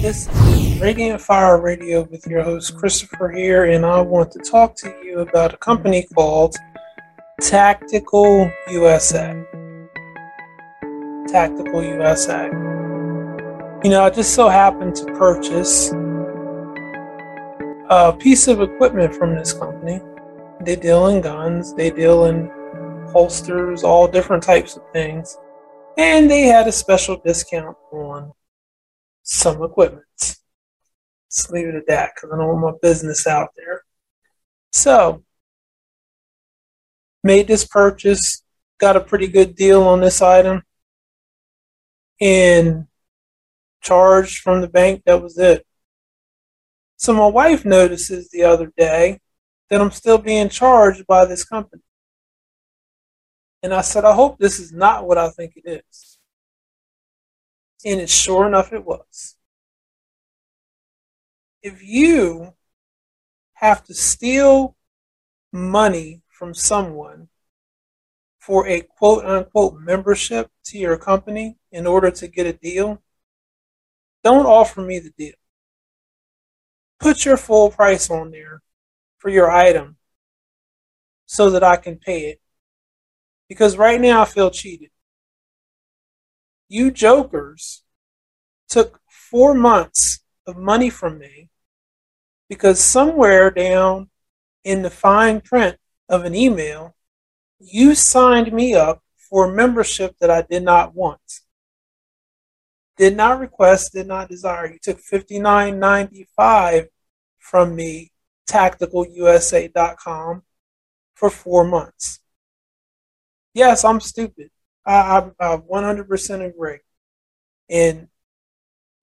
This is Radiant Fire Radio with your host Christopher here, and I want to talk to you about a company called Tactical USA. Tactical USA. You know, I just so happened to purchase a piece of equipment from this company. They deal in guns, they deal in holsters, all different types of things. And they had a special discount on some equipment. Let's leave it at that because I don't want my business out there. So, made this purchase, got a pretty good deal on this item, and charged from the bank. That was it. So, my wife notices the other day that I'm still being charged by this company. And I said, I hope this is not what I think it is. And it sure enough it was. If you have to steal money from someone for a quote unquote membership to your company in order to get a deal, don't offer me the deal. Put your full price on there for your item so that I can pay it. Because right now I feel cheated you jokers took four months of money from me because somewhere down in the fine print of an email, you signed me up for a membership that I did not want. Did not request, did not desire. You took $59.95 from me, tacticalusa.com, for four months. Yes, I'm stupid. I, I, I 100% agree. And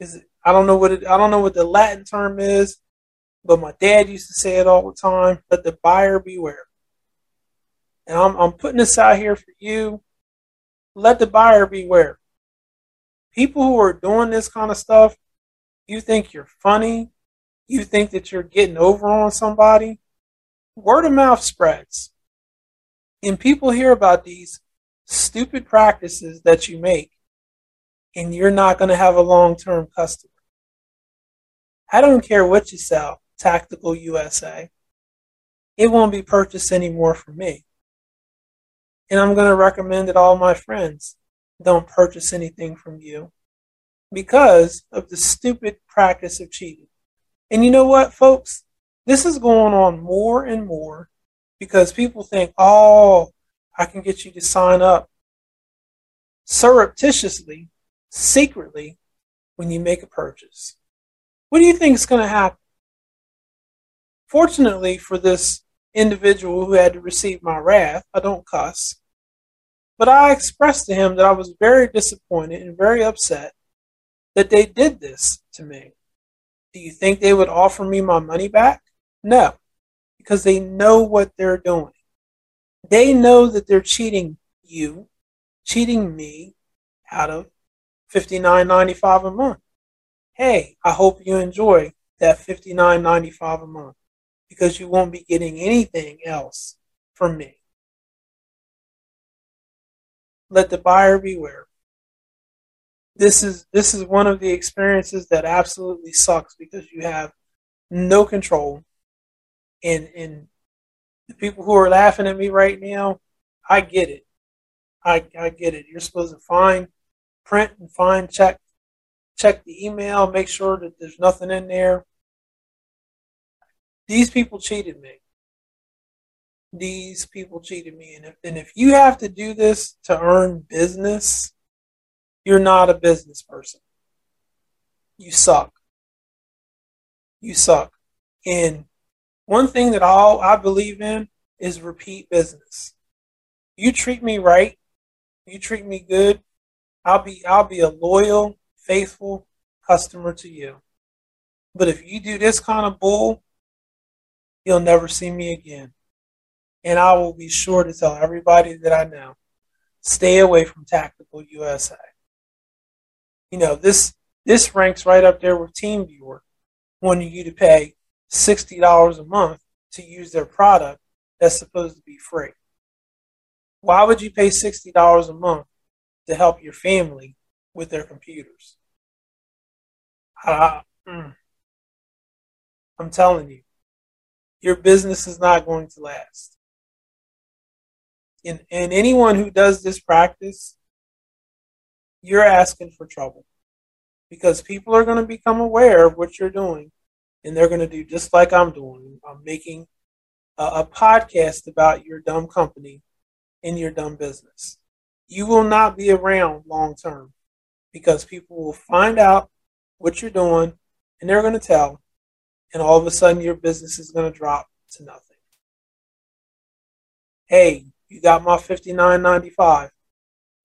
is it, I don't know what it, I don't know what the Latin term is, but my dad used to say it all the time. Let the buyer beware. And I'm, I'm putting this out here for you. Let the buyer beware. People who are doing this kind of stuff, you think you're funny, you think that you're getting over on somebody. Word of mouth spreads. And people hear about these stupid practices that you make, and you're not going to have a long term customer. I don't care what you sell, Tactical USA. It won't be purchased anymore from me. And I'm going to recommend that all my friends don't purchase anything from you because of the stupid practice of cheating. And you know what, folks? This is going on more and more because people think, oh, I can get you to sign up surreptitiously, secretly, when you make a purchase. What do you think is going to happen? Fortunately for this individual who had to receive my wrath, I don't cuss, but I expressed to him that I was very disappointed and very upset that they did this to me. Do you think they would offer me my money back? No, because they know what they're doing. They know that they're cheating you, cheating me out of $59.95 a month. Hey, I hope you enjoy that $59.95 a month because you won't be getting anything else from me. Let the buyer beware. This is this is one of the experiences that absolutely sucks because you have no control and and the people who are laughing at me right now, I get it. I, I get it. You're supposed to find, print and find, check, check the email, make sure that there's nothing in there. These people cheated me. These people cheated me. And if, and if you have to do this to earn business, you're not a business person. You suck. You suck. And one thing that all I believe in is repeat business. You treat me right, you treat me good, I'll be I'll be a loyal, faithful customer to you. But if you do this kind of bull, you'll never see me again. And I will be sure to tell everybody that I know, stay away from Tactical USA. You know, this this ranks right up there with TeamViewer, wanting you to pay $60 a month to use their product that's supposed to be free. Why would you pay $60 a month to help your family with their computers? uh, I'm telling you, your business is not going to last. And, and anyone who does this practice, you're asking for trouble because people are going to become aware of what you're doing and they're going to do just like I'm doing. I'm making a, a podcast about your dumb company and your dumb business. You will not be around long term because people will find out what you're doing and they're going to tell, and all of a sudden your business is going to drop to nothing. Hey, you got my $59.95.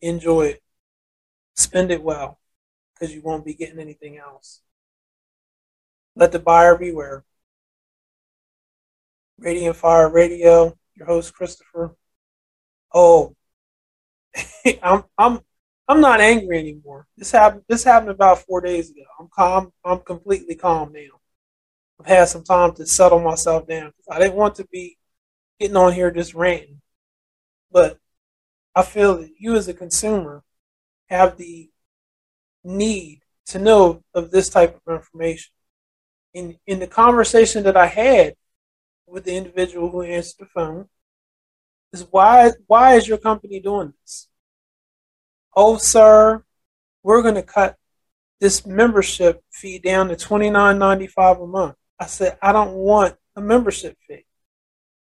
Enjoy it. Spend it well because you won't be getting anything else. Let the buyer beware. Radiant Fire Radio, your host Christopher. Oh, I'm I'm I'm not angry anymore. This happened this happened about four days ago. I'm calm. I'm completely calm now. I've had some time to settle myself down. I didn't want to be getting on here just ranting, but I feel that you as a consumer have the need to know of this type of information. In in the conversation that I had with the individual who answered the phone, is why why is your company doing this? Oh, sir, we're going to cut this membership fee down to twenty nine ninety five a month. I said I don't want a membership fee.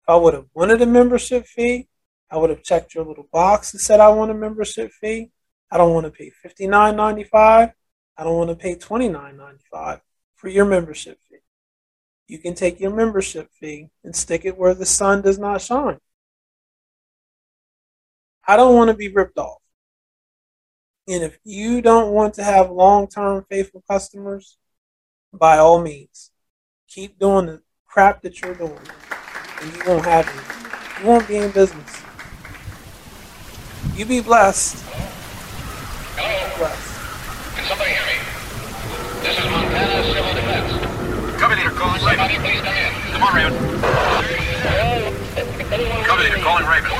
If I would have wanted a membership fee, I would have checked your little box and said I want a membership fee. I don't want to pay fifty nine ninety five. I don't want to pay twenty nine ninety five for your membership fee. You can take your membership fee and stick it where the sun does not shine. I don't want to be ripped off. And if you don't want to have long term faithful customers, by all means, keep doing the crap that you're doing. And you won't have any. You won't be in business. You be blessed. Hello? Blessed. Can somebody? This is Montana Civil Defense. Cover leader calling Raven. please come in. Come on, Raven. Cover leader calling Raven.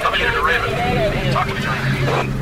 Cover leader to Raven. Talk to me, Somebody.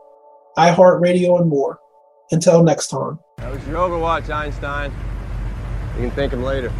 iHeartRadio, and more. Until next time. That was your Overwatch, Einstein. You can thank him later.